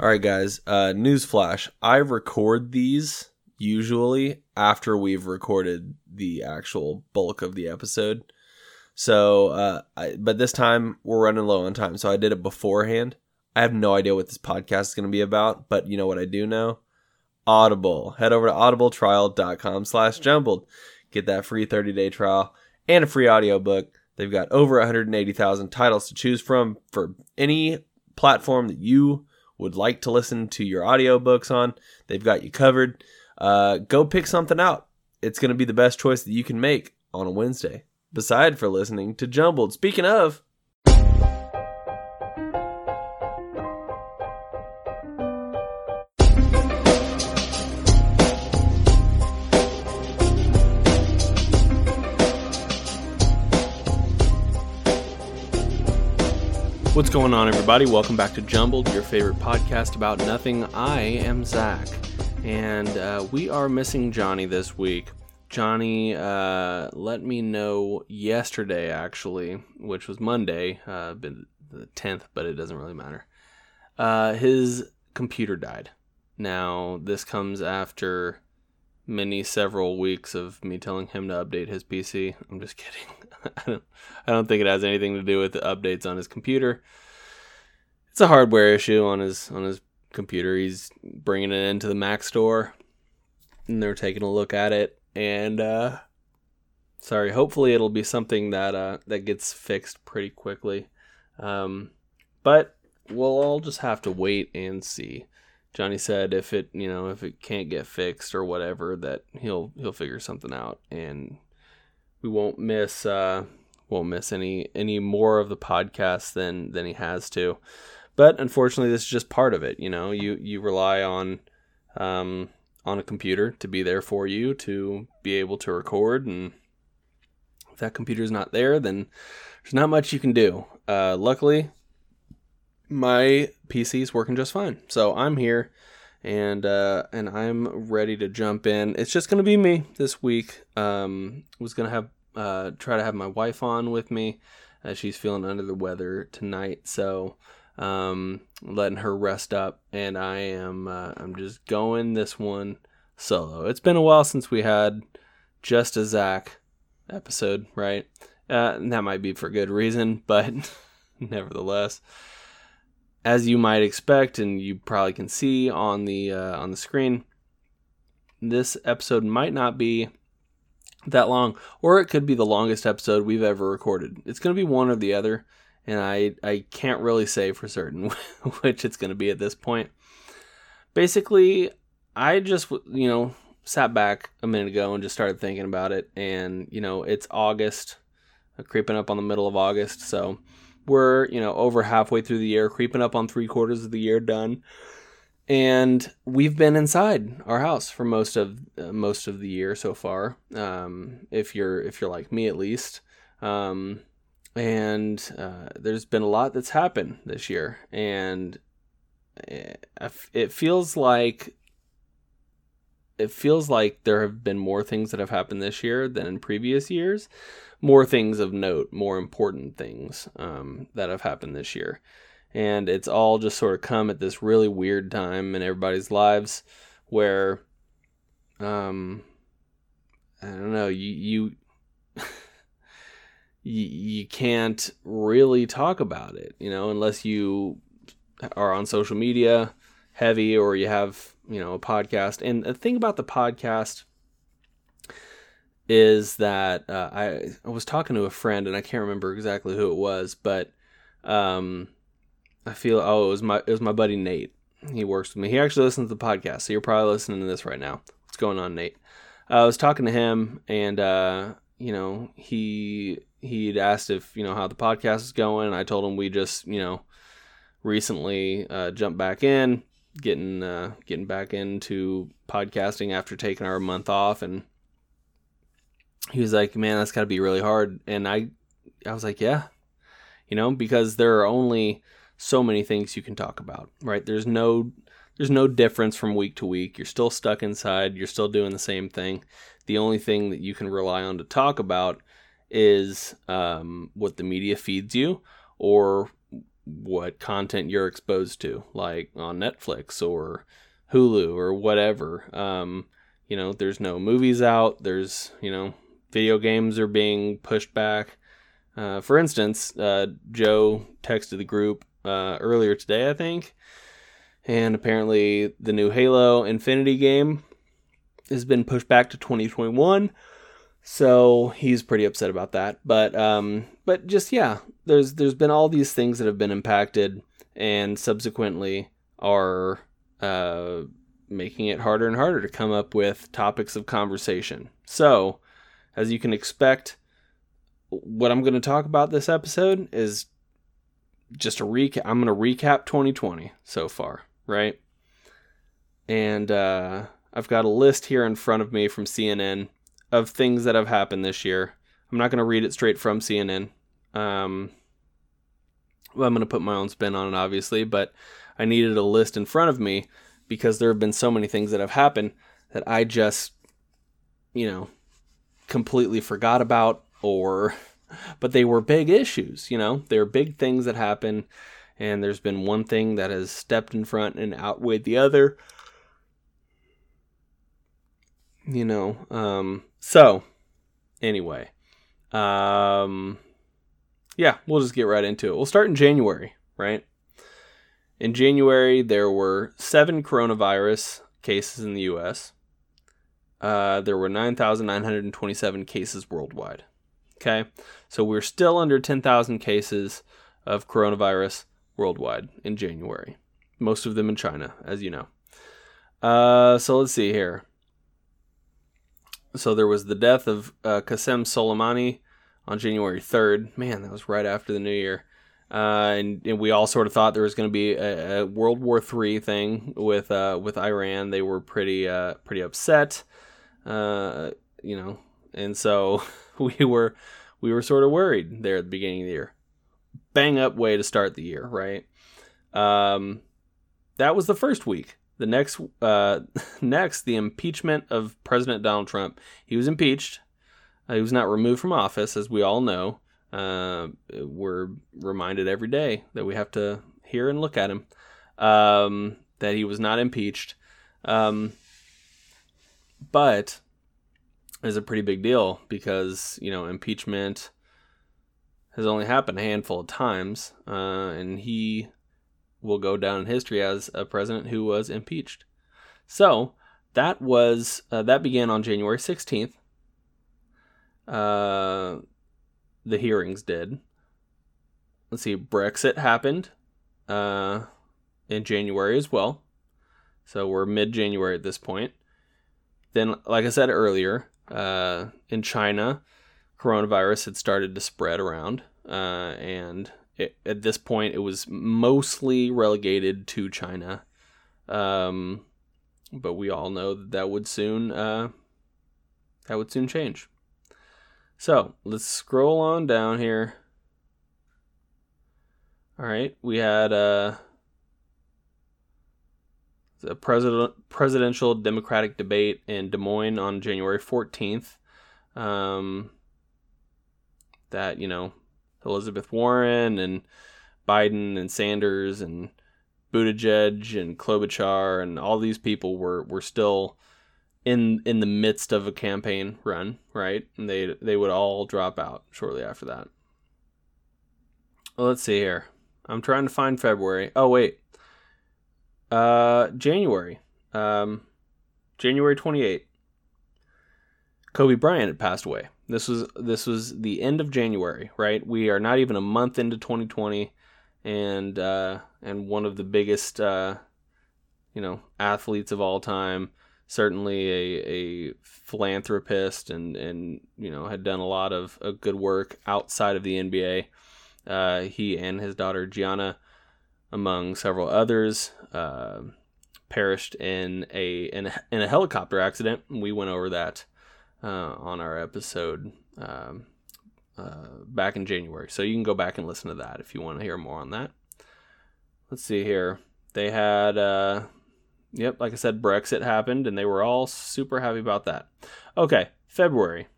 All right, guys. Uh, newsflash: I record these usually after we've recorded the actual bulk of the episode. So, uh, I, but this time we're running low on time, so I did it beforehand. I have no idea what this podcast is going to be about, but you know what I do know? Audible. Head over to audibletrial.com slash jumbled. Get that free 30-day trial and a free audiobook. They've got over 180,000 titles to choose from for any platform that you would like to listen to your audiobooks on. They've got you covered. Uh, go pick something out. It's going to be the best choice that you can make on a Wednesday. Beside for listening to Jumbled. Speaking of, What's going on, everybody? Welcome back to Jumbled, your favorite podcast about nothing. I am Zach, and uh, we are missing Johnny this week. Johnny uh, let me know yesterday, actually, which was Monday, uh, the 10th, but it doesn't really matter. Uh, his computer died. Now, this comes after many several weeks of me telling him to update his PC. I'm just kidding. I don't, I don't think it has anything to do with the updates on his computer. It's a hardware issue on his on his computer. He's bringing it into the Mac store, and they're taking a look at it. And uh, sorry, hopefully it'll be something that uh, that gets fixed pretty quickly. Um, but we'll all just have to wait and see. Johnny said if it you know if it can't get fixed or whatever that he'll he'll figure something out and we won't miss uh won't miss any any more of the podcast than than he has to. But unfortunately this is just part of it, you know. You you rely on um on a computer to be there for you to be able to record and if that computer's not there then there's not much you can do. Uh luckily my PC is working just fine. So I'm here and uh, and I'm ready to jump in. It's just gonna be me this week. Um, was gonna have uh, try to have my wife on with me. Uh, she's feeling under the weather tonight, so um, letting her rest up, and I am uh, I'm just going this one solo. It's been a while since we had just a Zach episode, right? Uh, that might be for good reason, but nevertheless as you might expect, and you probably can see on the uh, on the screen, this episode might not be that long, or it could be the longest episode we've ever recorded. It's going to be one or the other, and I I can't really say for certain which it's going to be at this point. Basically, I just you know sat back a minute ago and just started thinking about it, and you know it's August, creeping up on the middle of August, so we're you know over halfway through the year creeping up on three quarters of the year done. And we've been inside our house for most of uh, most of the year so far um, if you're if you're like me at least. Um, and uh, there's been a lot that's happened this year. And eh, it feels like it feels like there have been more things that have happened this year than in previous years more things of note, more important things um, that have happened this year. And it's all just sort of come at this really weird time in everybody's lives where, um, I don't know, you, you, you, you can't really talk about it, you know, unless you are on social media heavy or you have, you know, a podcast. And the thing about the podcast is that uh, I, I was talking to a friend and I can't remember exactly who it was, but um, I feel oh it was my it was my buddy Nate. He works with me. He actually listens to the podcast, so you're probably listening to this right now. What's going on, Nate? Uh, I was talking to him, and uh, you know he he'd asked if you know how the podcast is going. I told him we just you know recently uh, jumped back in, getting uh, getting back into podcasting after taking our month off and he was like, "Man, that's got to be really hard." And I, I was like, "Yeah, you know, because there are only so many things you can talk about, right? There's no, there's no difference from week to week. You're still stuck inside. You're still doing the same thing. The only thing that you can rely on to talk about is um, what the media feeds you, or what content you're exposed to, like on Netflix or Hulu or whatever. Um, you know, there's no movies out. There's, you know, video games are being pushed back. Uh, for instance, uh, Joe texted the group uh, earlier today, I think, and apparently the new Halo Infinite game has been pushed back to 2021. So he's pretty upset about that. But um, but just yeah, there's there's been all these things that have been impacted, and subsequently are uh, making it harder and harder to come up with topics of conversation. So, as you can expect, what I'm going to talk about this episode is just a recap. I'm going to recap 2020 so far, right? And uh, I've got a list here in front of me from CNN of things that have happened this year. I'm not going to read it straight from CNN. Um, well, I'm going to put my own spin on it, obviously, but I needed a list in front of me because there have been so many things that have happened that I just, you know, completely forgot about or but they were big issues, you know. They're big things that happen and there's been one thing that has stepped in front and outweighed the other. You know, um so anyway, um yeah, we'll just get right into it. We'll start in January, right? In January, there were seven coronavirus cases in the U.S. Uh, there were 9,927 cases worldwide. Okay, so we're still under 10,000 cases of coronavirus worldwide in January. Most of them in China, as you know. Uh, so let's see here. So there was the death of uh, Qasem Soleimani, on January 3rd. Man, that was right after the new year. Uh, and, and, we all sort of thought there was going to be a, a, World War III thing with uh, with Iran. They were pretty uh, pretty upset, uh, you know, and so we were we were sort of worried there at the beginning of the year. Bang up way to start the year, right? Um, that was the first week. The next uh, next the impeachment of President Donald Trump. He was impeached uh, he was not removed from office, as we all know. Uh, we're reminded every day that we have to hear and look at him. Um, that he was not impeached. Um, but is a pretty big deal because you know impeachment has only happened a handful of times, uh, and he will go down in history as a president who was impeached. So that was uh, that began on January sixteenth, uh, the hearings did. Let's see, Brexit happened uh, in January as well. So we're mid January at this point. Then, like I said earlier, uh, in China, coronavirus had started to spread around. Uh, and it, at this point, it was mostly relegated to China. Um, but we all know that that would soon uh, that would soon change. So let's scroll on down here. All right, we had uh, a president presidential Democratic debate in Des Moines on January fourteenth. Um, that you know, Elizabeth Warren and Biden and Sanders and Buttigieg and Klobuchar and all these people were were still in in the midst of a campaign run, right? And they they would all drop out shortly after that. Well, let's see here. I'm trying to find February. Oh wait. Uh January. Um January 28th. Kobe Bryant had passed away. This was this was the end of January, right? We are not even a month into 2020 and uh and one of the biggest uh you know, athletes of all time certainly a, a philanthropist and, and you know had done a lot of, of good work outside of the NBA. Uh, he and his daughter Gianna, among several others, uh, perished in a in, a in a helicopter accident. We went over that uh, on our episode um, uh, back in January, so you can go back and listen to that if you want to hear more on that. Let's see here. They had uh, Yep, like I said, Brexit happened, and they were all super happy about that. Okay, February.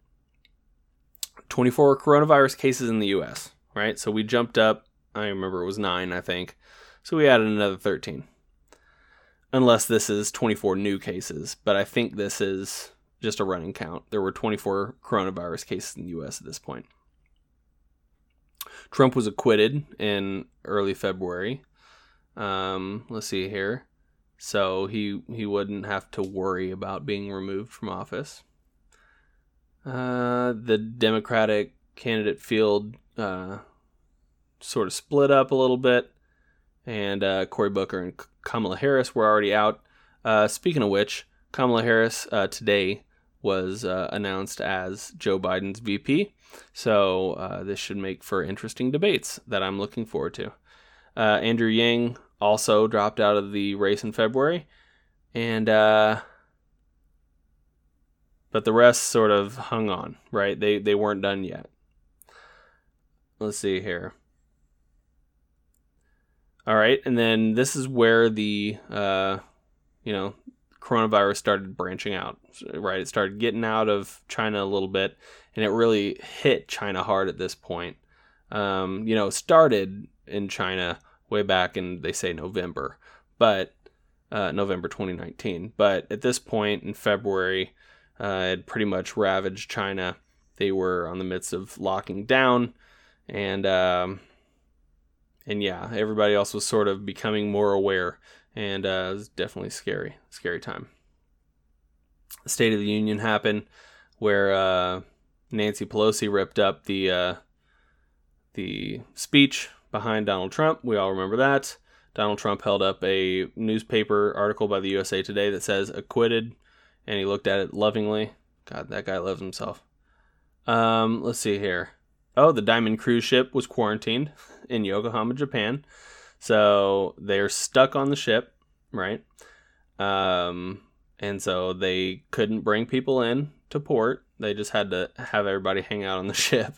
24 coronavirus cases in the US, right? So we jumped up I remember it was nine, I think. So we added another 13. Unless this is 24 new cases, but I think this is just a running count. There were 24 coronavirus cases in the US at this point. Trump was acquitted in early February. Um, let's see here. So he he wouldn't have to worry about being removed from office. Uh, the Democratic candidate field uh, sort of split up a little bit, and uh, Cory Booker and Kamala Harris were already out. Uh, speaking of which, Kamala Harris uh, today was uh, announced as Joe Biden's VP, so uh, this should make for interesting debates that I'm looking forward to. Uh, Andrew Yang also dropped out of the race in February, and but the rest sort of hung on. Right? They they weren't done yet. Let's see here. All right, and then this is where the uh, you know coronavirus started branching out. Right, it started getting out of China a little bit, and it really hit China hard at this point. Um, you know, started in China way back in they say November, but uh, November 2019. But at this point in February, uh, it pretty much ravaged China. They were on the midst of locking down and um, and yeah, everybody else was sort of becoming more aware, and uh, it was definitely scary, scary time. The State of the Union happened, where uh, Nancy Pelosi ripped up the uh, the speech behind Donald Trump. We all remember that. Donald Trump held up a newspaper article by the USA Today that says acquitted, and he looked at it lovingly. God, that guy loves himself. Um, let's see here. Oh, the Diamond cruise ship was quarantined in Yokohama, Japan. So they're stuck on the ship, right? Um, and so they couldn't bring people in to port. They just had to have everybody hang out on the ship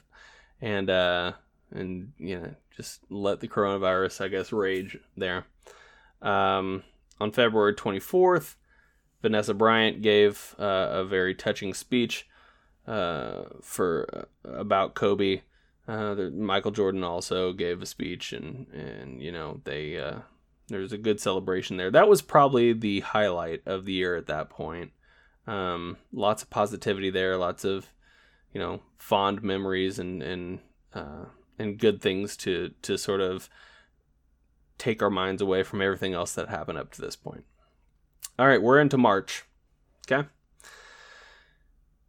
and uh and you know, just let the coronavirus, I guess, rage there. Um, on February 24th, Vanessa Bryant gave uh, a very touching speech uh, for uh, about Kobe. Uh, the, Michael Jordan also gave a speech, and and you know they uh, there's a good celebration there. That was probably the highlight of the year at that point. Um, lots of positivity there, lots of you know fond memories and and uh, and good things to to sort of take our minds away from everything else that happened up to this point. All right, we're into March. Okay.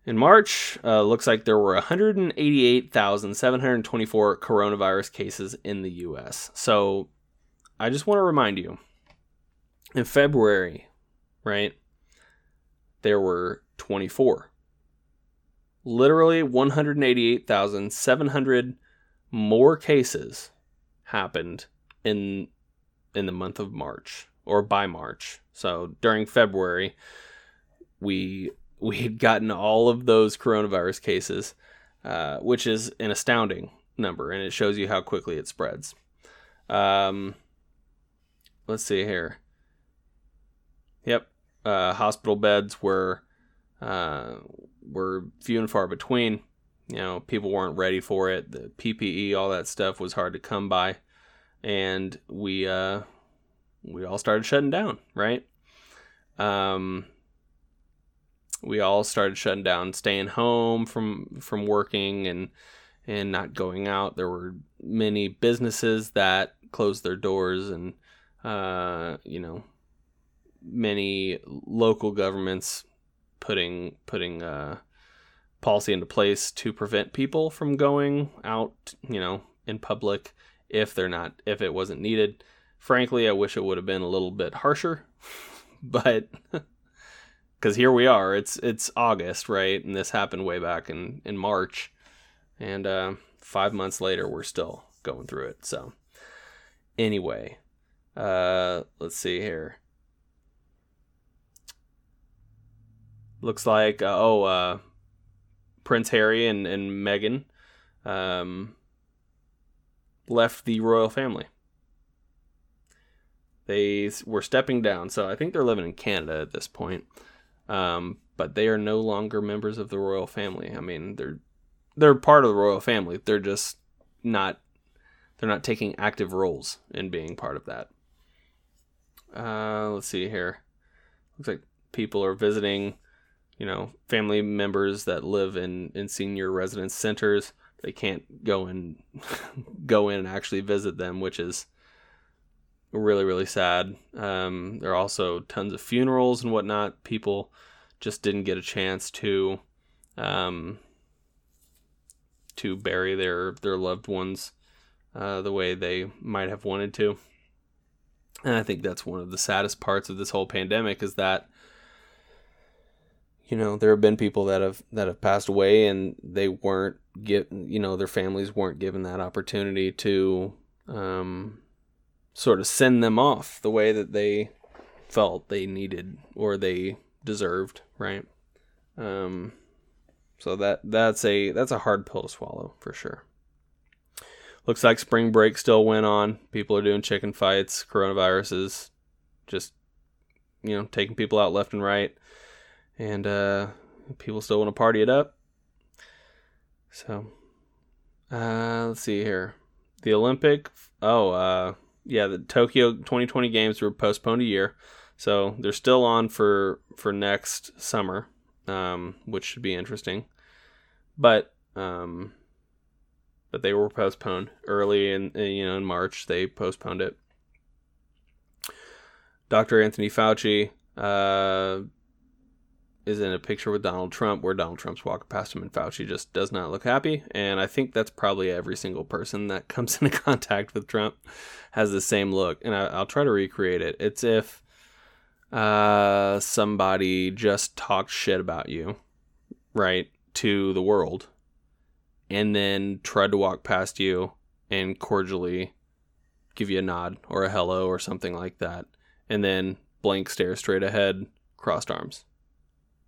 In March, uh, looks like there were 188,724 coronavirus cases in the US. So I just want to remind you in February, right, there were 24. Literally 188,700 more cases happened in in the month of March or by March. So during February, we we had gotten all of those coronavirus cases, uh, which is an astounding number, and it shows you how quickly it spreads. Um, let's see here. Yep, uh, hospital beds were uh, were few and far between. You know, people weren't ready for it. The PPE, all that stuff, was hard to come by, and we uh, we all started shutting down. Right. Um, we all started shutting down, staying home from from working and and not going out. There were many businesses that closed their doors, and uh, you know, many local governments putting putting uh, policy into place to prevent people from going out, you know, in public if they're not if it wasn't needed. Frankly, I wish it would have been a little bit harsher, but because here we are. It's it's August, right? And this happened way back in in March, and uh, five months later, we're still going through it. So, anyway, uh, let's see here. Looks like uh, oh, uh, Prince Harry and and Meghan um, left the royal family. They were stepping down, so I think they're living in Canada at this point. Um, but they are no longer members of the royal family. I mean, they're they're part of the royal family. They're just not they're not taking active roles in being part of that. Uh, let's see here. Looks like people are visiting, you know, family members that live in in senior residence centers. They can't go and go in and actually visit them, which is really really sad. Um, there are also tons of funerals and whatnot. People just didn't get a chance to um, to bury their their loved ones uh, the way they might have wanted to. And I think that's one of the saddest parts of this whole pandemic is that you know there have been people that have that have passed away and they weren't get you know their families weren't given that opportunity to um, sort of send them off the way that they felt they needed or they deserved, right? Um, so that that's a that's a hard pill to swallow for sure. Looks like spring break still went on. People are doing chicken fights. Coronavirus is just you know taking people out left and right, and uh, people still want to party it up. So uh, let's see here. The Olympic. Oh, uh, yeah, the Tokyo 2020 games were postponed a year, so they're still on for for next summer, um, which should be interesting. But um, but they were postponed early in you know in March. They postponed it. Dr. Anthony Fauci uh, is in a picture with Donald Trump where Donald Trump's walking past him and Fauci just does not look happy. And I think that's probably every single person that comes into contact with Trump has the same look. And I, will try to recreate it. It's if uh, somebody just talked shit about you, right, to the world, and then tried to walk past you and cordially give you a nod or a hello or something like that, and then blank stare straight ahead, crossed arms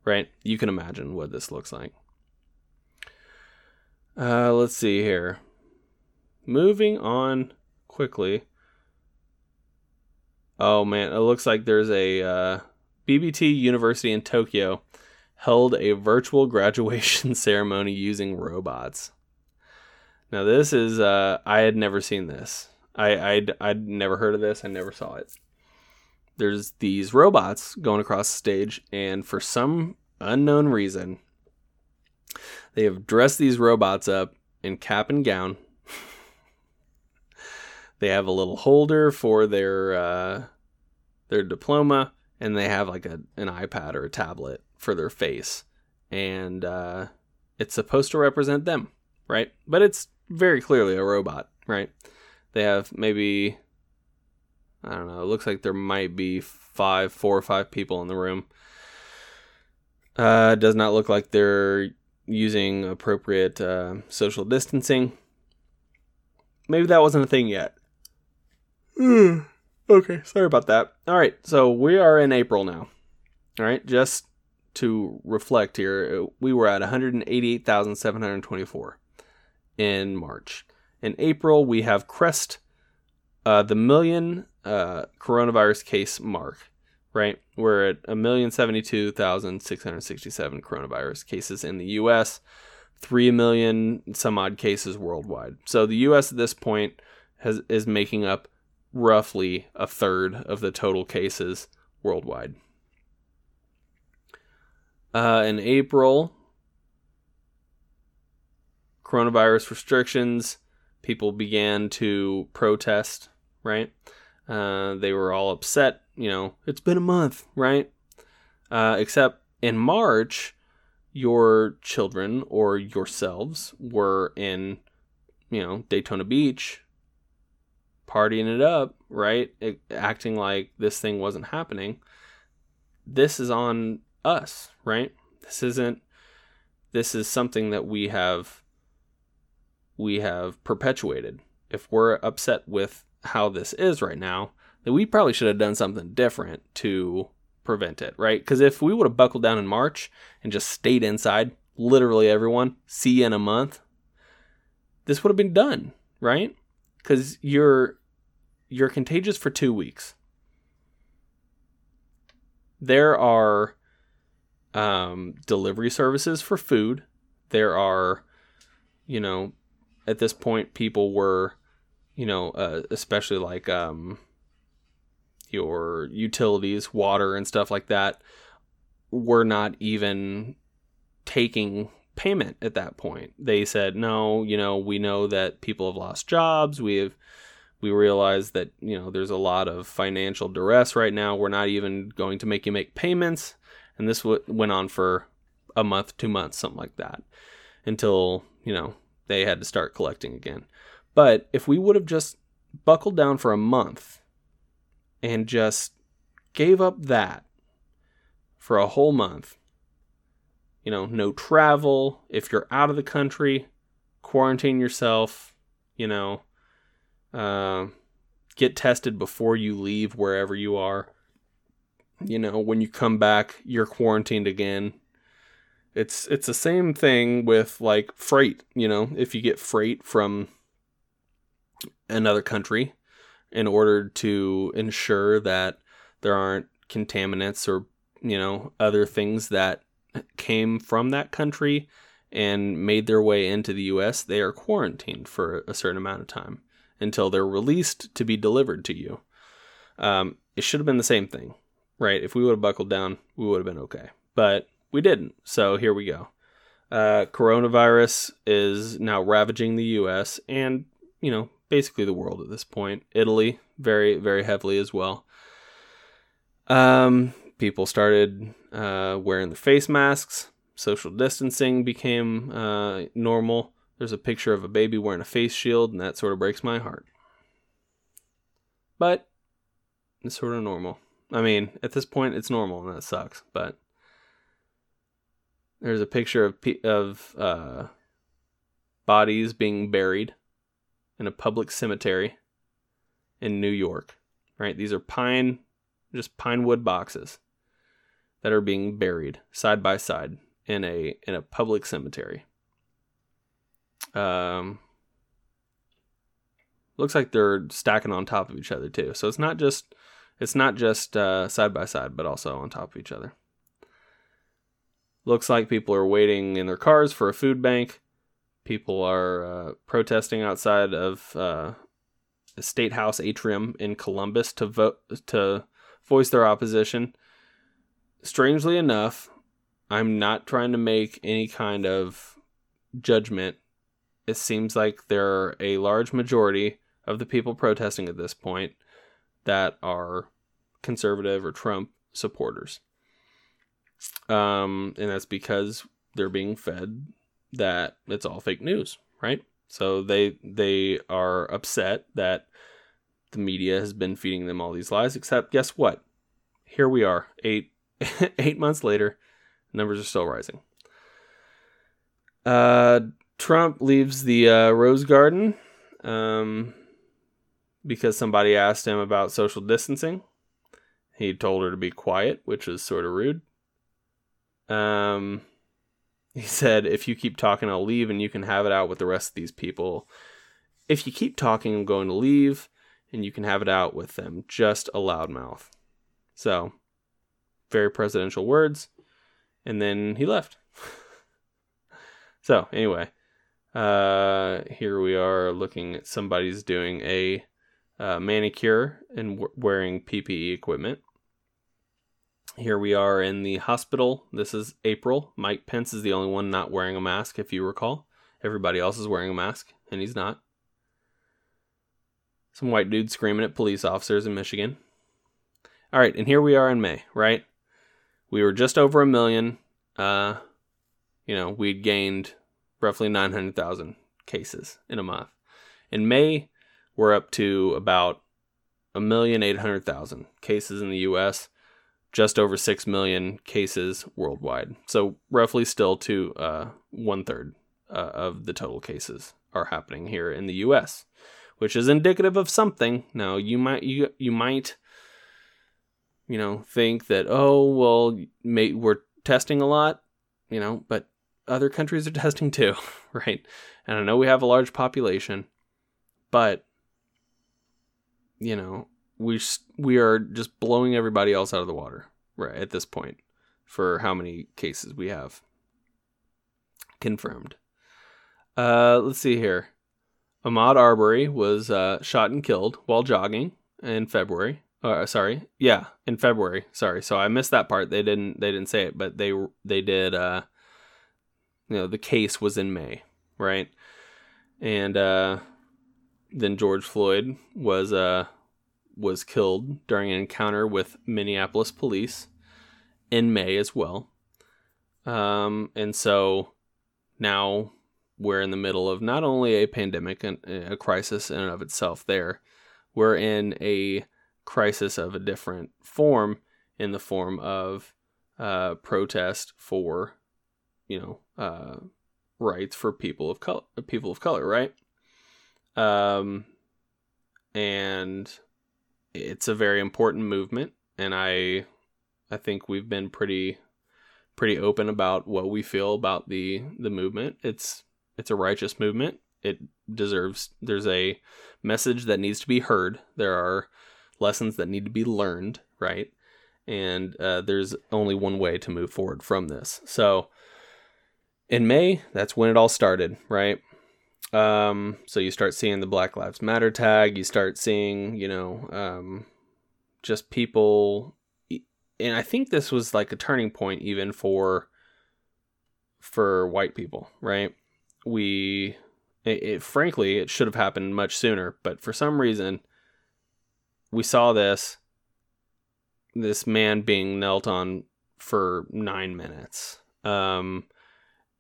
right? You can imagine what this looks like. Uh, let's see here. Moving on quickly. Oh man, it looks like there's a uh, BBT University in Tokyo held a virtual graduation ceremony using robots. Now this is uh, I had never seen this. I I'd, I'd never heard of this. I never saw it there's these robots going across the stage, and for some unknown reason, they have dressed these robots up in cap and gown. they have a little holder for their uh, their diploma, and they have like a an iPad or a tablet for their face, and uh, it's supposed to represent them, right? But it's very clearly a robot, right? They have maybe I don't know. It looks like there might be five, four or five people in the room. Uh, does not look like they're using appropriate uh, social distancing. Maybe that wasn't a thing yet. Hmm. okay, sorry about that. All right, so we are in April now. All right, just to reflect here, we were at 188,724 in March. In April, we have crest uh, the million uh, coronavirus case mark, right? We're at a million seventy-two thousand six hundred sixty-seven coronavirus cases in the U.S., three million some odd cases worldwide. So the U.S. at this point has is making up roughly a third of the total cases worldwide. Uh, in April, coronavirus restrictions, people began to protest right? Uh, they were all upset. You know, it's been a month, right? Uh, except in March, your children or yourselves were in, you know, Daytona Beach, partying it up, right? It, acting like this thing wasn't happening. This is on us, right? This isn't. This is something that we have. We have perpetuated. If we're upset with how this is right now, that we probably should have done something different to prevent it, right? Because if we would have buckled down in March and just stayed inside, literally everyone, see you in a month, this would have been done, right? Because you're you're contagious for two weeks. There are um, delivery services for food. There are, you know, at this point, people were you know, uh, especially like um, your utilities, water, and stuff like that, were not even taking payment at that point. They said, no, you know, we know that people have lost jobs. We have, we realize that, you know, there's a lot of financial duress right now. We're not even going to make you make payments. And this w- went on for a month, two months, something like that, until, you know, they had to start collecting again. But if we would have just buckled down for a month and just gave up that for a whole month, you know, no travel. If you're out of the country, quarantine yourself, you know, uh, get tested before you leave wherever you are. You know, when you come back, you're quarantined again. It's it's the same thing with like freight, you know, if you get freight from another country in order to ensure that there aren't contaminants or, you know, other things that came from that country and made their way into the US, they are quarantined for a certain amount of time until they're released to be delivered to you. Um, it should have been the same thing, right? If we would have buckled down, we would have been okay. But we didn't. So here we go. Uh, coronavirus is now ravaging the US and, you know, basically the world at this point. Italy, very, very heavily as well. Um, people started uh, wearing the face masks. Social distancing became uh, normal. There's a picture of a baby wearing a face shield, and that sort of breaks my heart. But it's sort of normal. I mean, at this point, it's normal, and that sucks. But there's a picture of of uh, bodies being buried in a public cemetery in New York. Right, these are pine, just pine wood boxes that are being buried side by side in a in a public cemetery. Um, looks like they're stacking on top of each other too. So it's not just it's not just uh, side by side, but also on top of each other. Looks like people are waiting in their cars for a food bank. People are uh, protesting outside of uh, state house atrium in Columbus to vote to voice their opposition strangely enough, I'm not trying to make any kind of judgment. It seems like there are a large majority of the people protesting at this point that are conservative or Trump supporters. Um, and that's because they're being fed that it's all fake news, right? So they they are upset that the media has been feeding them all these lies. Except, guess what? Here we are, eight eight months later, numbers are still rising. Uh, Trump leaves the uh, Rose Garden um, because somebody asked him about social distancing. He told her to be quiet, which was sort of rude. Um, he said, If you keep talking, I'll leave and you can have it out with the rest of these people. If you keep talking, I'm going to leave and you can have it out with them. Just a loudmouth. So very presidential words, and then he left. so anyway, uh, here we are looking at somebody's doing a uh, manicure and w- wearing PPE equipment. Here we are in the hospital. This is April. Mike Pence is the only one not wearing a mask, if you recall. Everybody else is wearing a mask, and he's not. Some white dude screaming at police officers in Michigan. All right, and here we are in May, right? we were just over a million. Uh, you know, we'd gained roughly 900,000 cases in a month. In May, we're up to about a million eight hundred thousand cases in the U.S., just over six million cases worldwide. So roughly still to uh, one third uh, of the total cases are happening here in the U.S., which is indicative of something. Now you might you you might you know, think that, oh, well, may, we're testing a lot, you know, but other countries are testing too, right? And I know we have a large population, but, you know, we, we are just blowing everybody else out of the water, right, at this point for how many cases we have confirmed. Uh, let's see here. Ahmaud Arbery was uh, shot and killed while jogging in February. Uh, sorry, yeah, in February. Sorry, so I missed that part. They didn't they didn't say it, but they they did. Uh, you know, the case was in May, right? And uh, then George Floyd was uh, was killed during an encounter with Minneapolis police in May as well. Um, and so now we're in the middle of not only a pandemic and a crisis in and of itself there, we're in a crisis of a different form in the form of uh, protest for, you know, uh, rights for people of color, people of color, right? Um, and it's a very important movement, and I, I think we've been pretty, pretty open about what we feel about the the movement. It's it's a righteous movement. It deserves. There's a message that needs to be heard. There are lessons that need to be learned, right? And uh, there's only one way to move forward from this. So in May, that's when it all started, right? Um, so you start seeing the Black Lives Matter tag. You start seeing, you know, um, just people, and I think this was like a turning point even for for white people, right? We, it, it frankly, it should have happened much sooner, but for some reason, we saw this this man being knelt on for nine minutes. Um,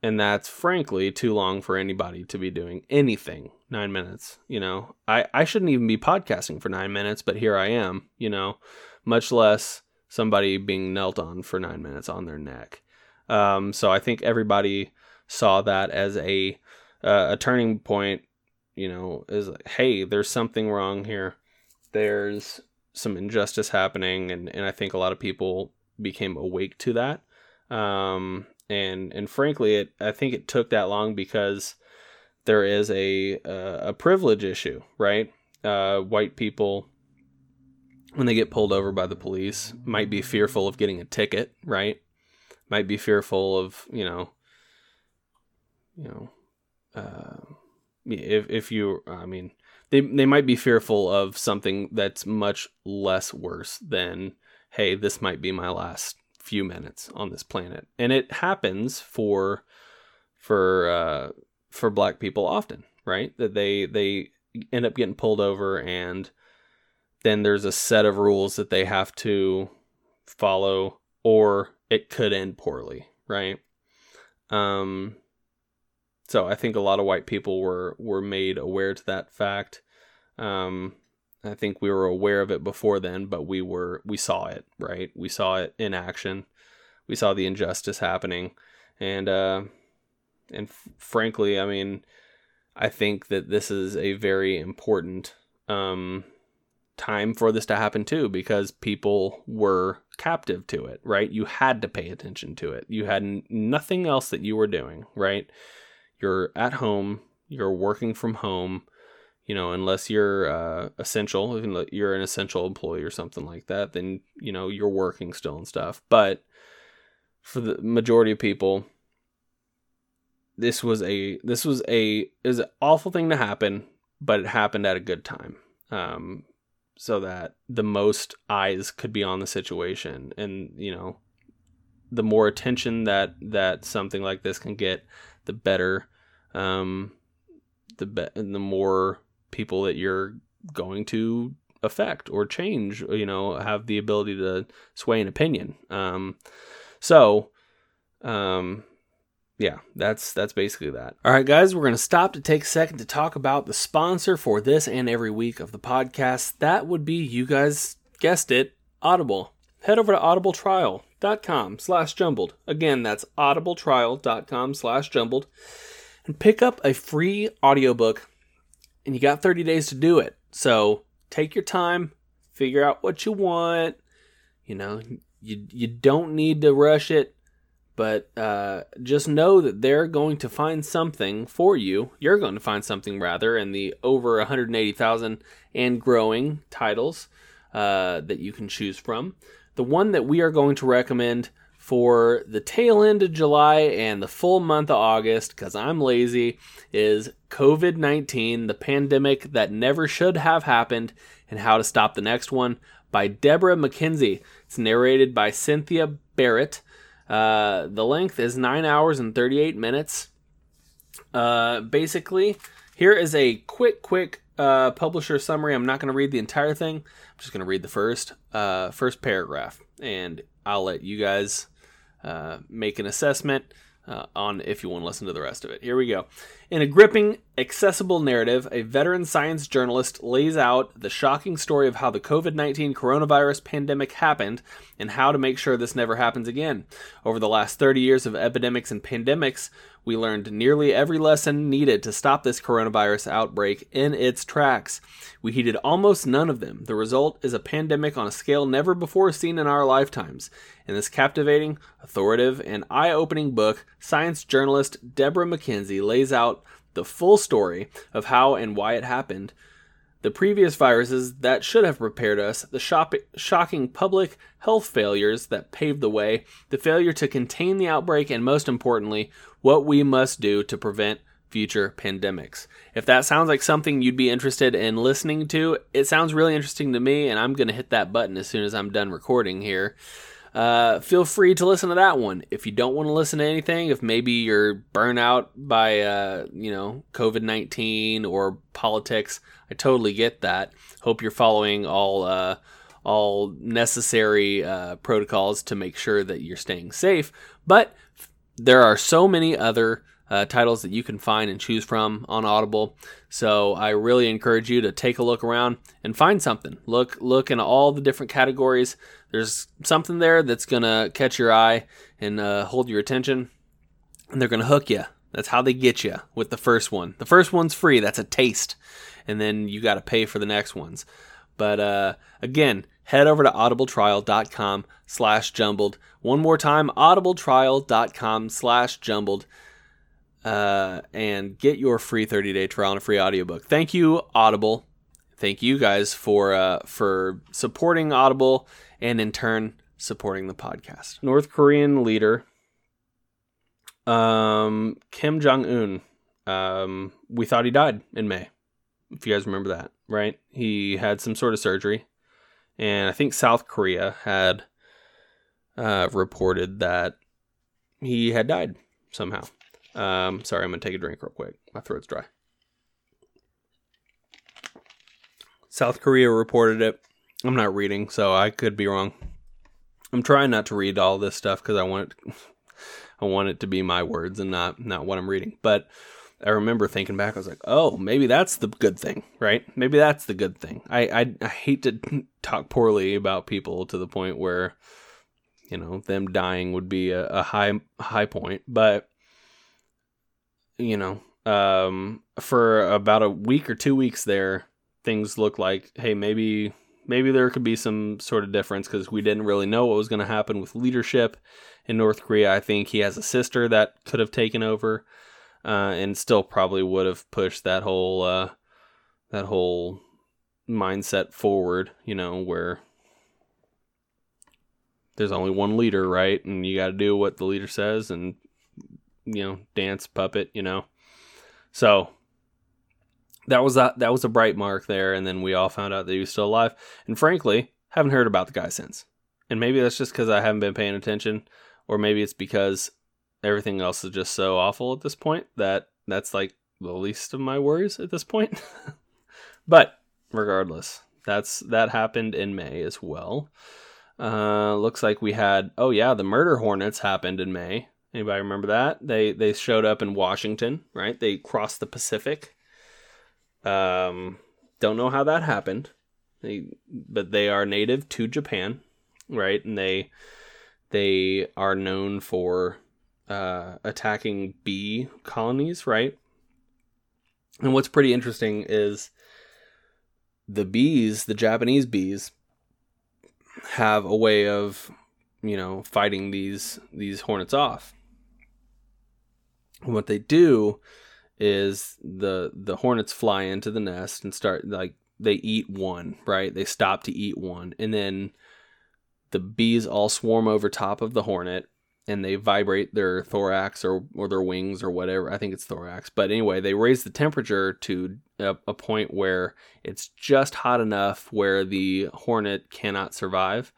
and that's frankly too long for anybody to be doing anything nine minutes you know? I i shouldn't even be podcasting for nine minutes but here i am you know? Much less somebody being knelt on for nine minutes on their neck. Um, so i think everybody saw that as a uh, a turning point you know is like hey there's something wrong here. There's some injustice happening and and i think a lot of people became awake to that. Um, and and frankly, it I think it took that long because there is a a, a privilege issue, right? Uh, white people when they get pulled over by the police might be fearful of getting a ticket, right? Might be fearful of you know, you know, uh, if if you, I mean, they they might be fearful of something that's much less worse than, hey, this might be my last few minutes on this planet, and it happens for for uh, for black people often, right? That they they end up getting pulled over, and then there's a set of rules that they have to follow, or it could end poorly, right? Um, so I think a lot of white people were were made aware to that fact. Um, I think we were aware of it before then, but we were we saw it, right? We saw it in action. We saw the injustice happening, and uh, and f- frankly, I mean, I think that this is a very important um, time for this to happen too, because people were captive to it, right? You had to pay attention to it. You had n- nothing else that you were doing, right? You're at home. You're working from home you know, unless you're uh, essential, you're an essential employee or something like that, then you know you're working still and stuff. But for the majority of people, this was a this was a is an awful thing to happen, but it happened at a good time, um, so that the most eyes could be on the situation, and you know, the more attention that that something like this can get, the better. Um, the be- the more people that you're going to affect or change, you know, have the ability to sway an opinion. Um, so, um, yeah, that's that's basically that. All right, guys, we're going to stop to take a second to talk about the sponsor for this and every week of the podcast. That would be you guys guessed it, Audible. Head over to audibletrial.com slash jumbled. Again, that's audibletrial.com slash jumbled and pick up a free audiobook and you got 30 days to do it. So take your time, figure out what you want. You know, you you don't need to rush it, but uh, just know that they're going to find something for you. You're going to find something rather in the over 180,000 and growing titles uh, that you can choose from. The one that we are going to recommend for the tail end of July and the full month of August, because I'm lazy, is COVID 19, the pandemic that never should have happened, and how to stop the next one by Debora MacKenzie. It's narrated by Cynthia Barrett. Uh, the length is 9 hours and 38 minutes. Uh, basically, here is a quick, quick uh, publisher summary. I'm not going to read the entire thing. I'm just going to read the first uh, first paragraph, and I'll let you guys make an assessment uh, on if you want to listen to the rest of it. Here we go. In a gripping, accessible narrative, a veteran science journalist lays out the shocking story of how the COVID 19 coronavirus pandemic happened and how to make sure this never happens again. Over the last 30 years of epidemics and pandemics, we learned nearly every lesson needed to stop this coronavirus outbreak in its tracks. We heeded almost none of them. The result is a pandemic on a scale never before seen in our lifetimes. In this captivating, authoritative, and eye opening book, science journalist Debora MacKenzie lays out the full story of how and why it happened the previous viruses that should have prepared us, the shop- shocking public health failures that paved the way, the failure to contain the outbreak, and most importantly, what we must do to prevent future pandemics. If that sounds like something you'd be interested in listening to, it sounds really interesting to me, and I'm going to hit that button as soon as I'm done recording here uh, feel free to listen to that one. If you don't want to listen to anything, if maybe you're burnt out by, uh, you know, COVID 19 or politics, I totally get that. Hope you're following all, uh, all necessary uh, protocols to make sure that you're staying safe. But there are so many other uh, titles that you can find and choose from on Audible. So I really encourage you to take a look around and find something. Look look in all the different categories. There's something there that's gonna catch your eye and uh, hold your attention, and they're gonna hook you. That's how they get you with the first one. The first one's free. That's a taste, and then you got to pay for the next ones. But uh, again, head over to audibletrial.com slash jumbled. One more time, audibletrial.com slash jumbled uh, and get your free 30 day trial and a free audiobook. Thank you, Audible. Thank you guys for uh, for supporting Audible and in turn supporting the podcast. North Korean leader um, Kim Jong Un. Um, we thought he died in May. If you guys remember that, right? He had some sort of surgery, and I think South Korea had uh, reported that he had died somehow. Um, sorry, I'm gonna take a drink real quick. My throat's dry. South Korea reported it. I'm not reading, so I could be wrong. I'm trying not to read all this stuff because I want it, I want it to be my words and not not what I'm reading. But I remember thinking back, I was like, oh, maybe that's the good thing, right? Maybe that's the good thing. I I, I hate to talk poorly about people to the point where, you know, them dying would be a, a high high point, but you know, um, for about a week or two weeks there, things looked like, hey, maybe maybe there could be some sort of difference because we didn't really know what was going to happen with leadership in North Korea. I think he has a sister that could have taken over, uh, and still probably would have pushed that whole uh, that whole mindset forward. You know, where there's only one leader, right, and you got to do what the leader says, and you know, dance puppet, you know. So that was that that was a bright mark there, and then we all found out that he was still alive. And frankly, haven't heard about the guy since. And maybe that's just because I haven't been paying attention, or maybe it's because everything else is just so awful at this point that that's like the least of my worries at this point. but regardless, that's that happened in May as well. Uh, looks like we had oh yeah, the murder hornets happened in May. Anybody remember that? They they showed up in Washington, right? They crossed the Pacific. Um, don't know how that happened. They, but they are native to Japan, right? And they they are known for uh, attacking bee colonies, right? And what's pretty interesting is the bees, the Japanese bees, have a way of, you know, fighting these these hornets off what they do is the the hornets fly into the nest and start like they eat one, right? They stop to eat one and then the bees all swarm over top of the hornet and they vibrate their thorax or, or their wings or whatever. I think it's thorax. But anyway, they raise the temperature to a, a point where it's just hot enough where the hornet cannot survive.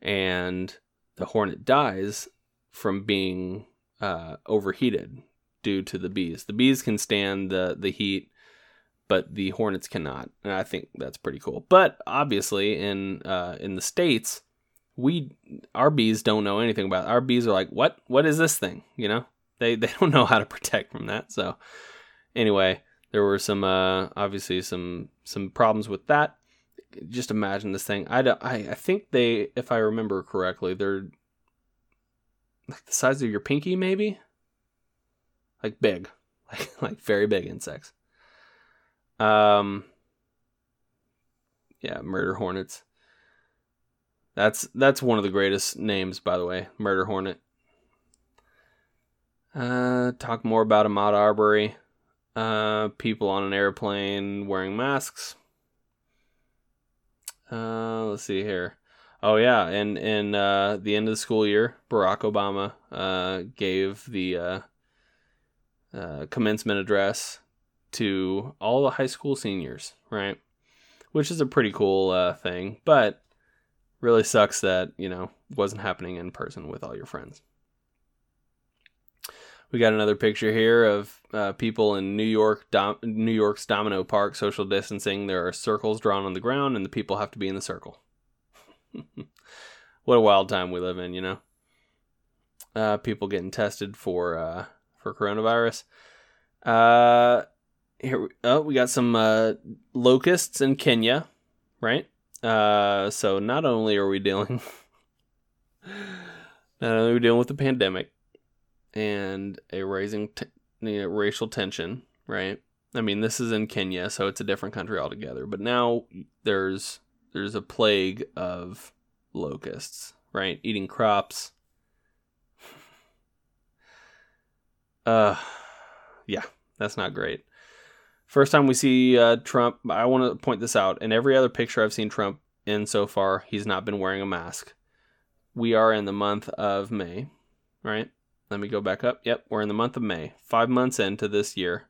And the hornet dies from being uh, overheated due to the bees. The bees can stand the, the heat, but the hornets cannot. And I think that's pretty cool. But obviously, in uh, in the states, we our bees don't know anything about it. our bees are like what what is this thing you know they they don't know how to protect from that so anyway there were some uh obviously some some problems with that just imagine this thing i i, I think they if i remember correctly they're like the size of your pinky maybe like big like like very big insects um yeah murder hornets that's that's one of the greatest names, by the way, Murder Hornet. Uh, talk more about Ahmaud Arbery. Uh, people on an airplane wearing masks. Uh, let's see here. Oh yeah, and in uh, the end of the school year, Barack Obama uh, gave the uh, commencement address to all the high school seniors, right? Which is a pretty cool uh, thing, but really sucks that you know wasn't happening in person with all your friends. We got another picture here of uh, people in new york Dom- new york's domino park social distancing. There are circles drawn on the ground and the people have to be in the circle. What a wild time we live in you know? Uh, people getting tested for uh, for coronavirus uh here we, oh we got some uh, locusts in kenya right uh, so not only are we dealing, not only are we dealing with the pandemic and a rising t- you know, racial tension, right? I mean, this is in Kenya, so it's a different country altogether. But now there's there's a plague of locusts, right? Eating crops. Uh, yeah, that's not great. First time we see uh, Trump, I want to point this out. In every other picture I've seen Trump in so far, he's not been wearing a mask. We are in the month of May, right? Let me go back up. Yep, we're in the month of May, five months into this year.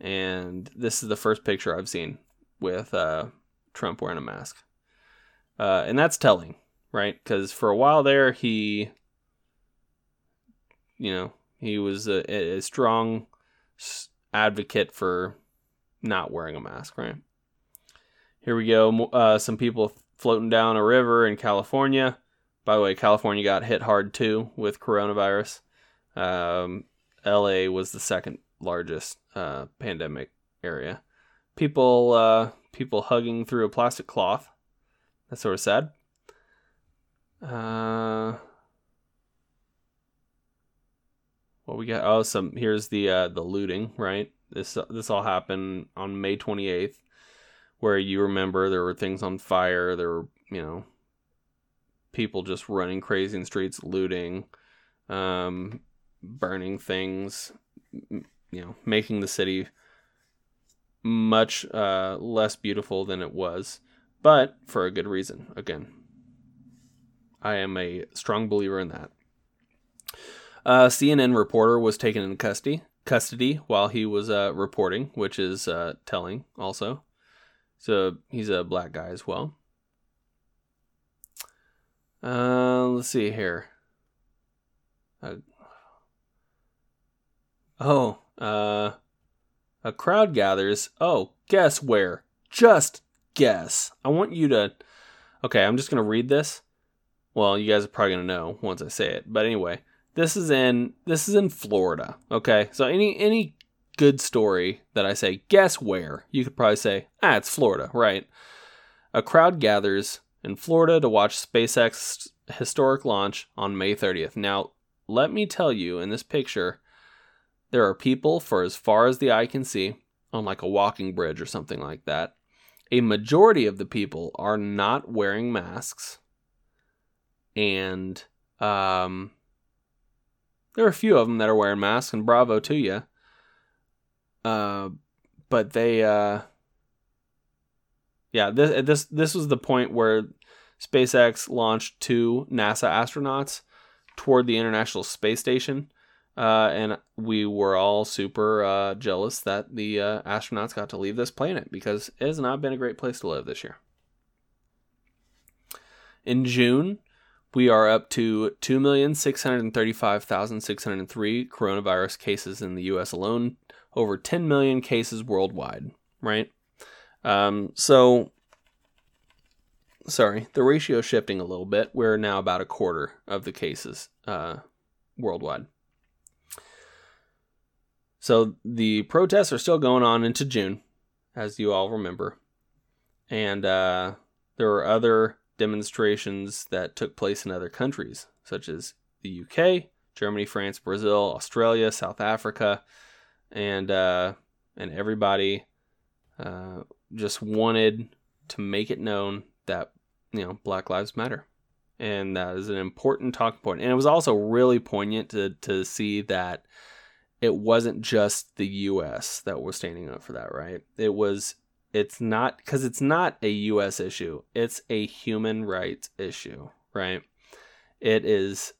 And this is the first picture I've seen with uh, Trump wearing a mask. Uh, and that's telling, right? Because for a while there, he, you know, he was a, a strong advocate for not wearing a mask, right? Here we go. Uh, some people floating down a river in California. By the way, California got hit hard too with coronavirus. Um, LA was the second largest uh, pandemic area. People, uh, people hugging through a plastic cloth. That's sort of sad. Uh, what we got? Oh, some here's the uh, the looting, right? This this all happened on May 28th, where you remember there were things on fire. There were you know people just running crazy in streets, looting, um, burning things, you know, making the city much uh, less beautiful than it was, but for a good reason. Again, I am a strong believer in that. A CNN reporter was taken into custody custody while he was uh, reporting, which is uh, telling also. So he's a black guy as well. Uh, let's see here. Uh, oh, uh, a crowd gathers. Oh, guess where? Just guess. I want you to. Okay, I'm just gonna read this. Well, you guys are probably gonna know once I say it. But anyway, this is in this is in Florida. Okay, so any any good story that I say, guess where? You could probably say, ah, it's Florida, right? A crowd gathers in Florida to watch SpaceX historic launch on May 30th. Now, let me tell you, in this picture, there are people for as far as the eye can see on like a walking bridge or something like that. A majority of the people are not wearing masks, and um, there are a few of them that are wearing masks, and bravo to you. Uh, but they, uh, yeah, this this this was the point where SpaceX launched two NASA astronauts toward the International Space Station. Uh, and we were all super uh, jealous that the uh, astronauts got to leave this planet because it has not been a great place to live this year. In June, we are up to 2,635,603 coronavirus cases in the US alone, over 10 million cases worldwide, right? Um, so, sorry, the ratio is shifting a little bit. We're now about a quarter of the cases uh, worldwide. So the protests are still going on into June, as you all remember. And uh, there are other demonstrations that took place in other countries, such as the UK, Germany, France, Brazil, Australia, South Africa, and uh, and everybody uh, just wanted to make it known that you know Black Lives Matter, and that is an important talking point. And it was also really poignant to to see that it wasn't just the US that was standing up for that, right? It was it's not because it's not a US issue. It's a human rights issue, right? It is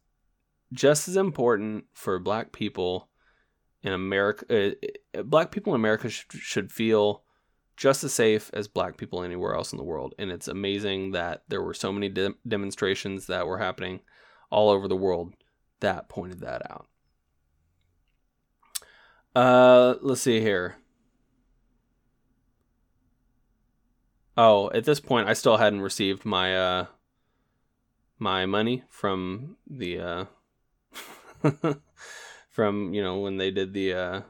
just as important for black people in America uh, black people in America should, should feel just as safe as black people anywhere else in the world. And it's amazing that there were so many de- demonstrations that were happening all over the world that pointed that out. Uh, let's see here. Oh, at this point, I still hadn't received my uh my money from the uh from you know when they did the uh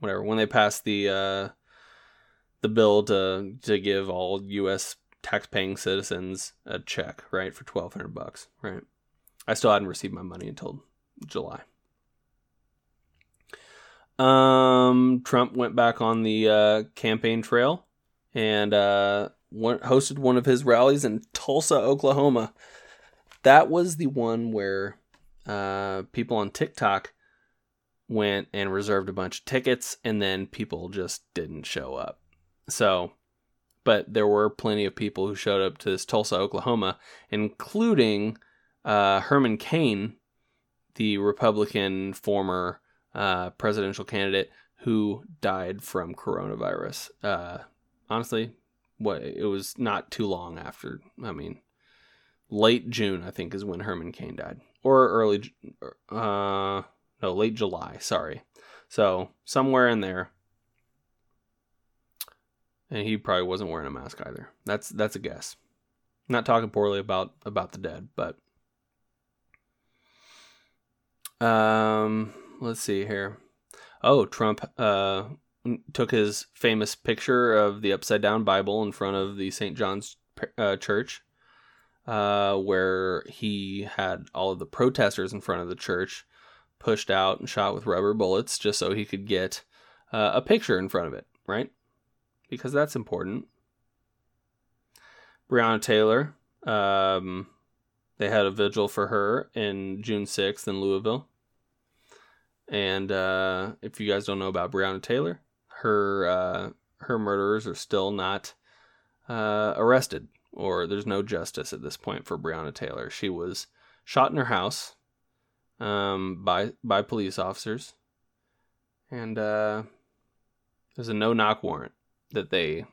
whatever when they passed the uh the bill to to give all U.S. tax-paying citizens a check right for twelve hundred bucks right. I still hadn't received my money until July. Um, Trump went back on the uh, campaign trail and uh, hosted one of his rallies in Tulsa, Oklahoma. That was the one where uh, people on TikTok went and reserved a bunch of tickets, and then people just didn't show up. So, but there were plenty of people who showed up to this Tulsa, Oklahoma, including uh, Herman Cain, the Republican former uh, presidential candidate who died from coronavirus. Uh, honestly, what it was not too long after. I mean, late June, I think, is when Herman Cain died, or early, uh, no, late July. Sorry, so somewhere in there. And he probably wasn't wearing a mask either. That's that's a guess. not talking poorly about about the dead, but um let's see here. Oh, Trump uh, took his famous picture of the upside down Bible in front of the St. John's uh, Church, uh, where he had all of the protesters in front of the church pushed out and shot with rubber bullets just so he could get uh, a picture in front of it, right? Because that's important. Breonna Taylor, um, they had a vigil for her in June 6th in Louisville. And uh, if you guys don't know about Breonna Taylor, her uh, her murderers are still not uh, arrested, or there's no justice at this point for Breonna Taylor. She was shot in her house um, by by police officers, and uh, there's a no knock warrant that they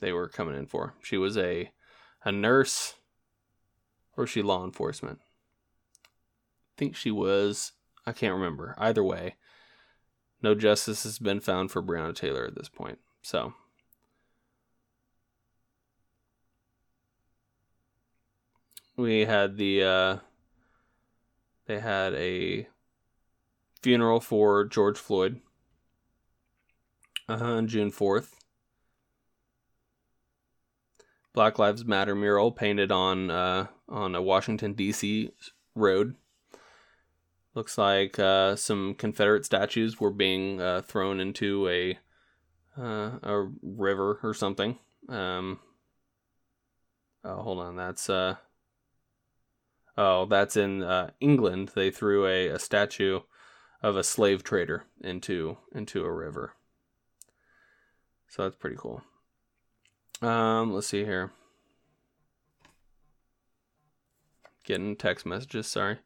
they were coming in for. She was a a nurse, or she law enforcement. I think she was I can't remember. Either way, no justice has been found for Breonna Taylor at this point. So. We had the, uh, they had a funeral for George Floyd uh, on June 4th. Black Lives Matter mural painted on uh, on a Washington D.C. road Looks like uh, some Confederate statues were being uh, thrown into a uh, a river or something. Um, oh, hold on, that's uh, oh, that's in uh, England. They threw a, a statue of a slave trader into into a river. So that's pretty cool. Um, let's see here. Getting text messages, sorry.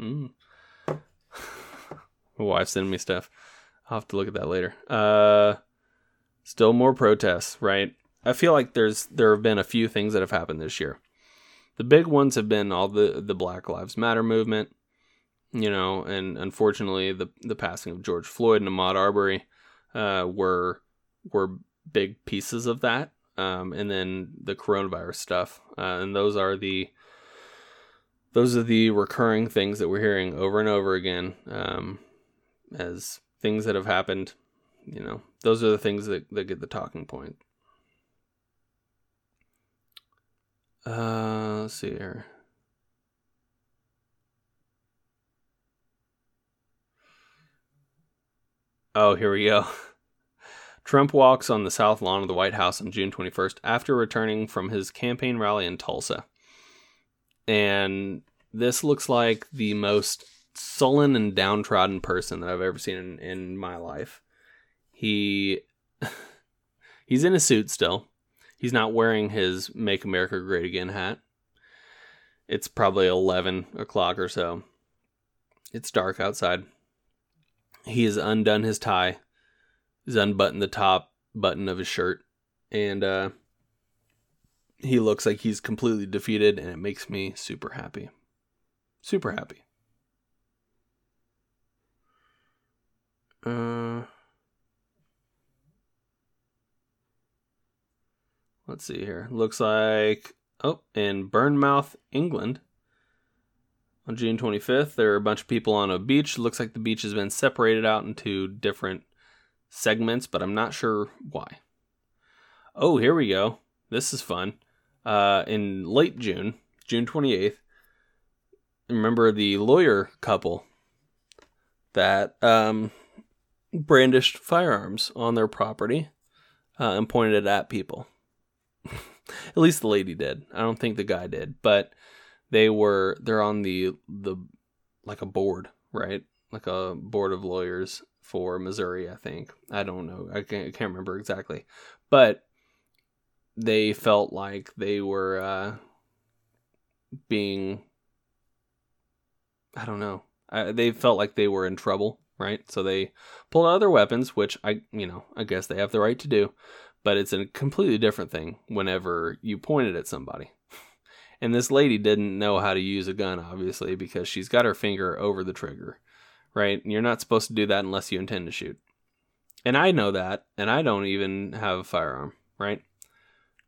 Mm. My wife's sending me stuff. I'll have to look at that later. Uh, still more protests, right? I feel like there's there have been a few things that have happened this year. The big ones have been all the the Black Lives Matter movement, you know, and unfortunately the the passing of George Floyd and Ahmaud Arbery uh, were were big pieces of that. Um, and then the coronavirus stuff, uh, and those are the those are the recurring things that we're hearing over and over again um, as things that have happened. You know, those are the things that, that get the talking point. Uh, let's see here. Oh, here we go. Trump walks on the south lawn of the White House on June 21st after returning from his campaign rally in Tulsa. And this looks like the most sullen and downtrodden person that I've ever seen in, in my life. He he's in a suit still. He's not wearing his Make America Great Again hat. It's probably 11 o'clock or so. It's dark outside. He has undone his tie, he's unbuttoned the top button of his shirt, and uh, he looks like he's completely defeated, and it makes me super happy. Super happy. Uh, let's see here. Looks like oh, in Bournemouth, England, on June 25th, there are a bunch of people on a beach. Looks like the beach has been separated out into different segments, but I'm not sure why. Oh, here we go. This is fun. Uh, in late June, June 28th, remember the lawyer couple that um, brandished firearms on their property uh, and pointed it at people. at least the lady did. I don't think the guy did, but they were they're on the the like a board, right? Like a board of lawyers for Missouri, I think. I don't know. I can't, I can't remember exactly. But they felt like they were uh, being I don't know. I, they felt like they were in trouble, right? So they pulled out their weapons, which I, you know, I guess they have the right to do, but it's a completely different thing whenever you point it at somebody. And this lady didn't know how to use a gun, obviously, because she's got her finger over the trigger, right? And you're not supposed to do that unless you intend to shoot. And I know that, and I don't even have a firearm, right?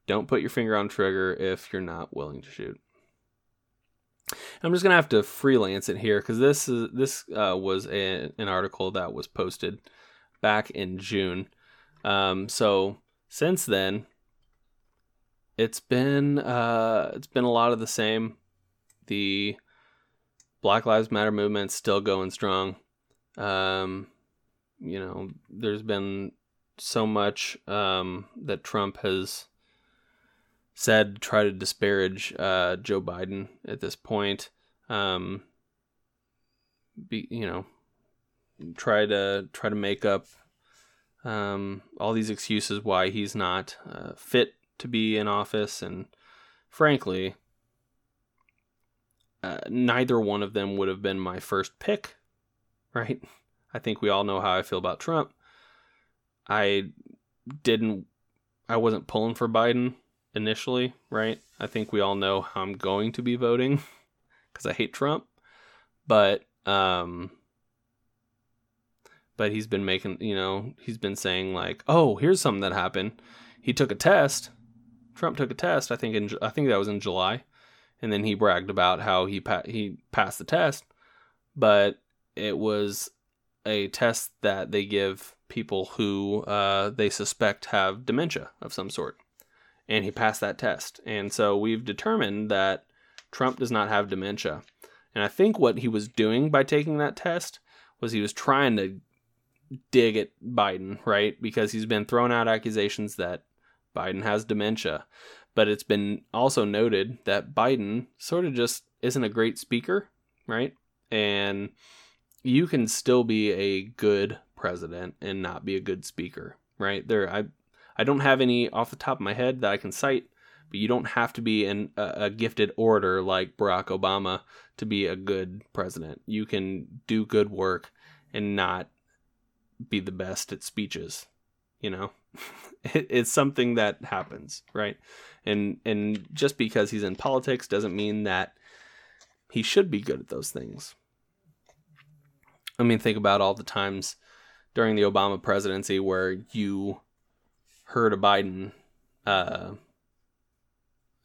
Don't put your finger on trigger if you're not willing to shoot. I'm just gonna have to freelance it here because this is this uh, was a, an article that was posted back in June. Um, so since then, it's been uh, it's been a lot of the same. The Black Lives Matter movement's still going strong. Um, you know, there's been so much um, that Trump has said try to disparage uh, Joe Biden at this point. Um, be, you know, try to try to make up um, all these excuses why he's not uh, fit to be in office, and frankly, uh, neither one of them would have been my first pick, right? I think we all know how I feel about Trump. I didn't, I wasn't pulling for Biden initially, right? I think we all know how I'm going to be voting because I hate Trump. But um but he's been making, you know, he's been saying like, "Oh, here's something that happened. He took a test. Trump took a test. I think in I think that was in July." And then he bragged about how he pa- he passed the test, but it was a test that they give people who uh, they suspect have dementia of some sort and he passed that test. And so we've determined that Trump does not have dementia. And I think what he was doing by taking that test was he was trying to dig at Biden, right? Because he's been thrown out accusations that Biden has dementia. But it's been also noted that Biden sort of just isn't a great speaker, right? And you can still be a good president and not be a good speaker, right? There I I don't have any off the top of my head that I can cite, but you don't have to be an, a, a gifted orator like Barack Obama to be a good president. You can do good work and not be the best at speeches. You know, it, it's something that happens, right? And and just because he's in politics doesn't mean that he should be good at those things. I mean, think about all the times during the Obama presidency where you heard a Biden uh,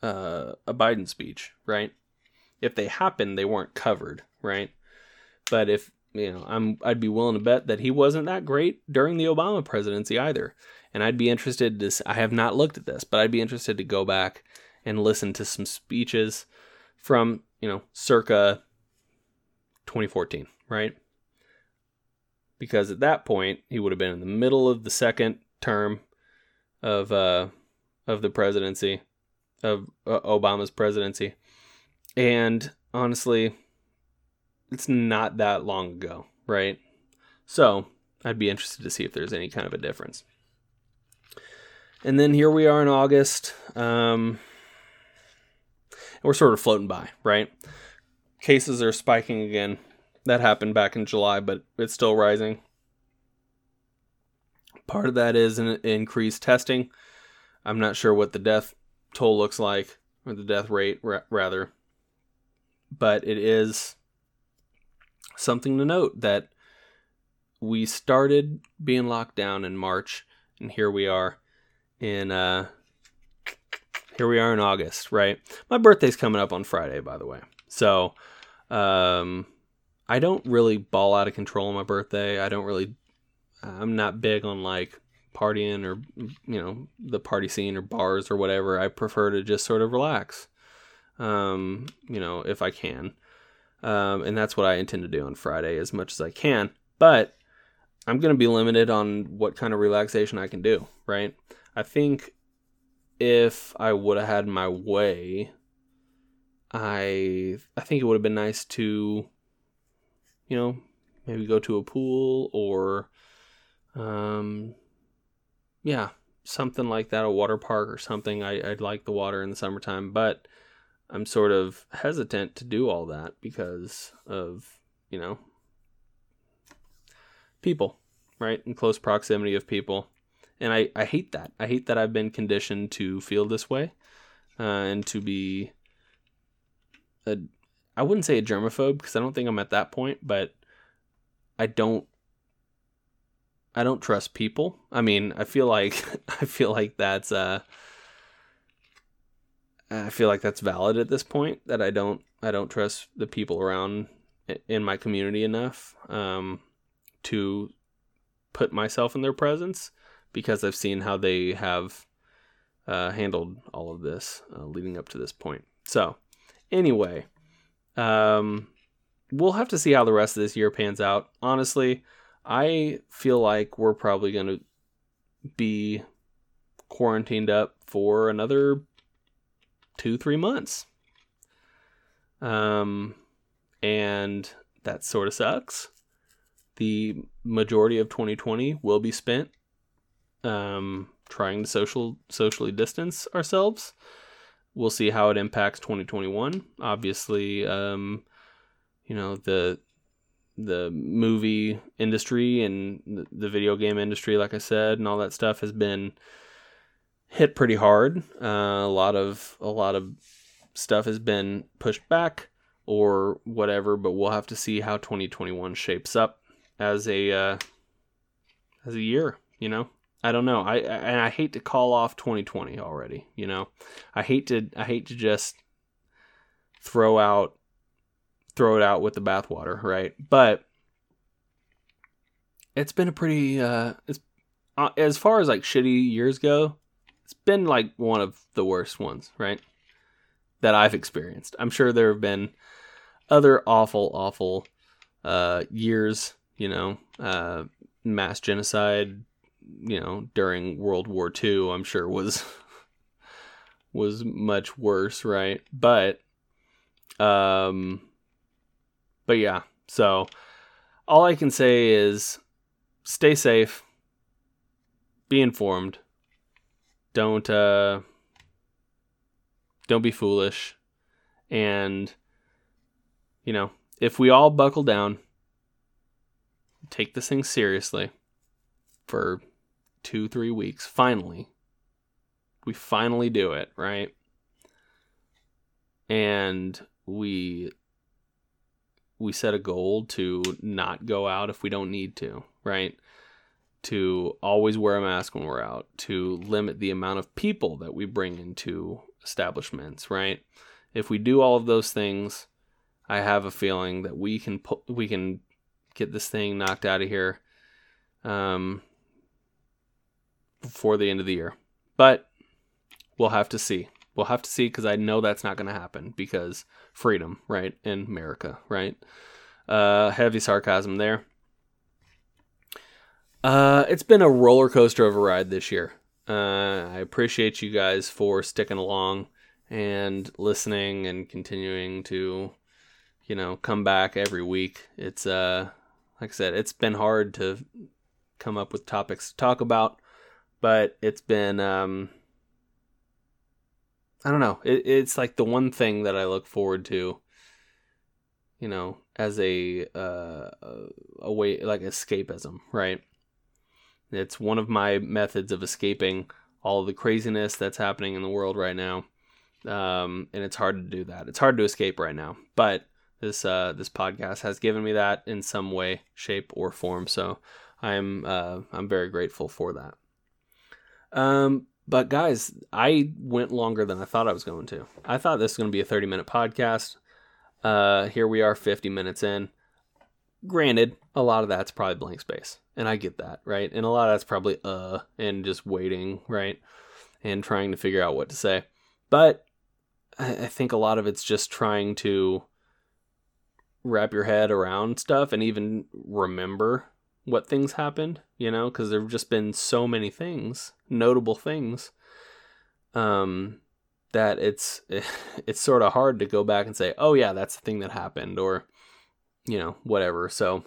uh, a Biden speech, right? If they happened, they weren't covered, right? But if you know, I'm I'd be willing to bet that he wasn't that great during the Obama presidency either. And I'd be interested to I have not looked at this, but I'd be interested to go back and listen to some speeches from, you know, circa 2014, right? Because at that point, he would have been in the middle of the second term of uh of the presidency of uh, Obama's presidency. And honestly, it's not that long ago, right? So I'd be interested to see if there's any kind of a difference. And then here we are in August. Um, we're sort of floating by, right? Cases are spiking again. That happened back in July, but it's still rising. Part of that is an increased testing. I'm not sure what the death toll looks like, or the death rate, ra- rather. But it is something to note that we started being locked down in March, and here we are in uh, here we are in August, right? My birthday's coming up on Friday, by the way. So, um, I don't really ball out of control on my birthday. I don't really, I'm not big on like partying or, you know, the party scene or bars or whatever. I prefer to just sort of relax, um, you know, if I can. Um, and that's what I intend to do on Friday as much as I can. But I'm to be limited on what kind of relaxation I can do, right? I think if I would have had my way, I I think it would have been nice to, you know, maybe go to a pool or, um, yeah, something like that, a water park or something. I, I'd like the water in the summertime, but I'm sort of hesitant to do all that because of, you know, people, right? In close proximity of people. And I, I hate that. I hate that I've been conditioned to feel this way uh, and to be a, I wouldn't say a germaphobe because I don't think I'm at that point, but I don't I don't trust people. I mean, I feel like I feel like that's uh I feel like that's valid at this point that I don't I don't trust the people around in my community enough um, to put myself in their presence because I've seen how they have uh, handled all of this uh, leading up to this point. So, anyway, um, we'll have to see how the rest of this year pans out. Honestly, I feel like we're probably going to be quarantined up for another two, three months. Um, and that sort of sucks. The majority of 2020 will be spent um, trying to social socially distance ourselves. We'll see how it impacts 2021. Obviously, um, you know the the movie industry and the video game industry, like I said, and all that stuff has been hit pretty hard. Uh, a lot of a lot of stuff has been pushed back or whatever, but we'll have to see how 2021 shapes up as a uh, as a year. You know, I don't know. I and I hate to call off 2020 already. You know, I hate to I hate to just throw out throw it out with the bathwater, right? But it's been a pretty uh, it's uh, as far as like shitty years go it's been like one of the worst ones, right? That I've experienced. I'm sure there have been other awful, awful uh, years, you know, uh, mass genocide, you know, during World War II, I'm sure was was much worse, right? But um but yeah, so all I can say is stay safe, be informed, don't uh Don't be foolish. And, you know, if we all buckle down, take this thing seriously for two, three weeks, finally, we finally do it, right? And we we set a goal to not go out if we don't need to, right? To always wear a mask when we're out, to limit the amount of people that we bring into establishments, right? If we do all of those things, I have a feeling that we can pu- we can get this thing knocked out of here um, before the end of the year. But we'll have to see. We'll have to see because I know that's not going to happen because freedom, right, in America, right? Uh, heavy sarcasm there. Uh, it's been a roller coaster of a ride this year. Uh, I appreciate you guys for sticking along and listening and continuing to, you know, come back every week. It's uh, like I said, it's been hard to come up with topics to talk about, but it's been um, I don't know. It, it's like the one thing that I look forward to, you know, as a uh, a way like escapism, right? It's one of my methods of escaping all the craziness that's happening in the world right now, um, and it's hard to do that. It's hard to escape right now, but this uh, this podcast has given me that in some way, shape, or form. So I'm uh, I'm very grateful for that. Um, but guys, I went longer than I thought I was going to. I thought this was going to be a 30 minute podcast. Uh, here we are, 50 minutes in. Granted, a lot of that's probably blank space, and I get that, right? And a lot of that's probably uh and just waiting, right? And trying to figure out what to say. But I think a lot of it's just trying to wrap your head around stuff and even remember what things happened, you know, because there have just been so many things, notable things, um, that it's it's sort of hard to go back and say, oh yeah, that's the thing that happened, or you know, whatever. So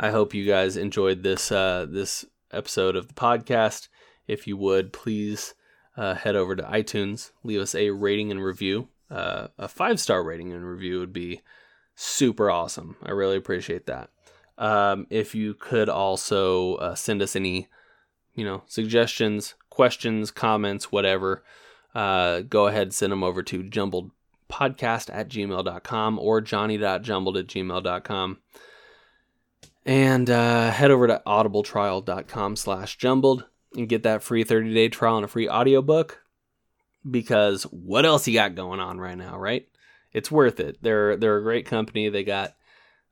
I hope you guys enjoyed this uh, this episode of the podcast. If you would, please uh, head over to iTunes, leave us a rating and review. Uh, a five star rating and review would be super awesome. I really appreciate that. Um, if you could also uh, send us any, you know, suggestions, questions, comments, whatever, uh, go ahead send them over to jumbledpodcast at gmail.com or johnny.jumbled at gmail.com. And uh, head over to audibletrial.com slash jumbled and get that free 30 day trial and a free audiobook because what else you got going on right now, right? It's worth it. They're they're a great company. They got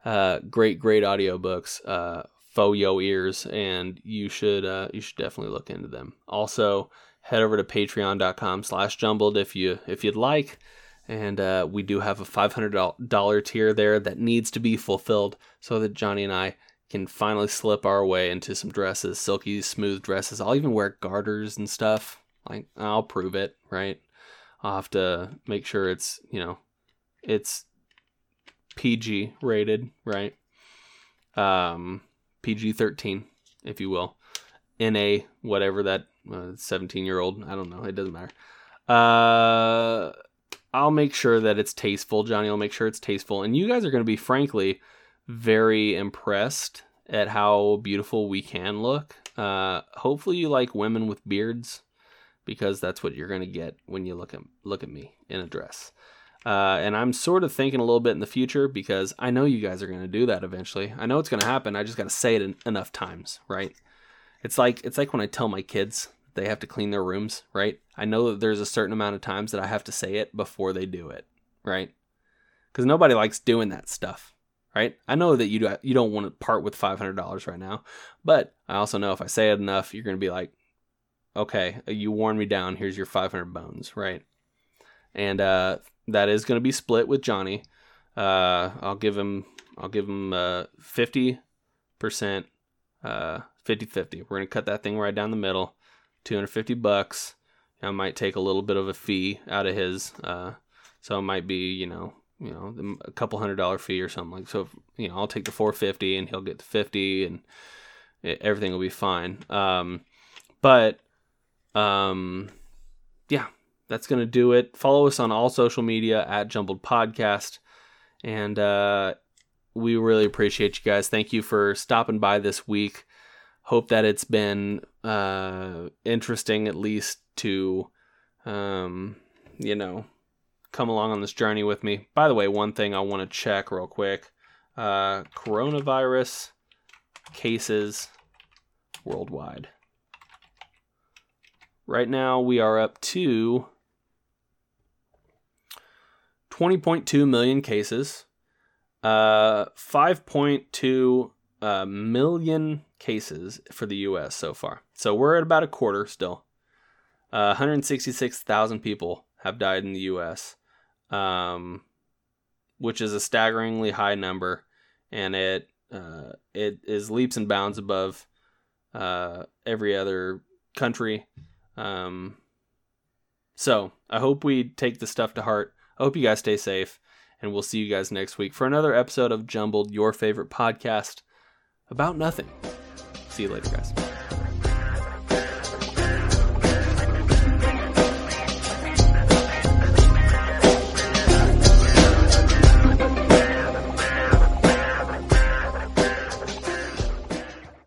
uh, great, great audiobooks uh, for your ears, and you should uh, you should definitely look into them. Also, head over to Patreon.com/slash jumbled if you if you'd like, and uh, we do have a five hundred dollar tier there that needs to be fulfilled so that Johnny and I can finally slip our way into some dresses, silky smooth dresses. I'll even wear garters and stuff. Like I'll prove it, right? I'll have to make sure it's you know it's PG rated, right? Um, PG 13, if you will. NA, whatever that 17 uh, year old, I don't know, it doesn't matter. Uh, I'll make sure that it's tasteful. Johnny i will make sure it's tasteful. And you guys are going to be, frankly, very impressed at how beautiful we can look. Uh, hopefully, you like women with beards because that's what you're going to get when you look at look at me in a dress. Uh, and I'm sort of thinking a little bit in the future because I know you guys are going to do that eventually. I know it's going to happen. I just got to say it en- enough times, right? It's like it's like when I tell my kids they have to clean their rooms, right? I know that there's a certain amount of times that I have to say it before they do it, right? Because nobody likes doing that stuff, right? I know that you do, you don't want to part with five hundred dollars right now, but I also know if I say it enough, you're going to be like, okay, you worn me down. Here's your five hundred bones, right? And uh, that is going to be split with Johnny. Uh, I'll give him I'll give him uh, 50 percent uh 50-50. We're going to cut that thing right down the middle. 250 bucks. I might take a little bit of a fee out of his uh so it might be, you know, you know, a couple hundred dollar fee or something like so, you know, I'll take the 450 and he'll get the 50 and it, everything will be fine. Um but um yeah, that's going to do it. Follow us on all social media at Jumbled Podcast. And uh, we really appreciate you guys. Thank you for stopping by this week. Hope that it's been uh, interesting, at least, to, um, you know, come along on this journey with me. By the way, one thing I want to check real quick uh, coronavirus cases worldwide. Right now, we are up to 20.2 million cases, uh, 5.2 uh, million cases for the U.S. so far. So we're at about a quarter still. Uh, 166,000 people have died in the U.S., um, which is a staggeringly high number, and it uh, it is leaps and bounds above uh, every other country. Um, so I hope we take the stuff to heart. I hope you guys stay safe, and we'll see you guys next week for another episode of Jumbled, your favorite podcast about nothing. See you later, guys.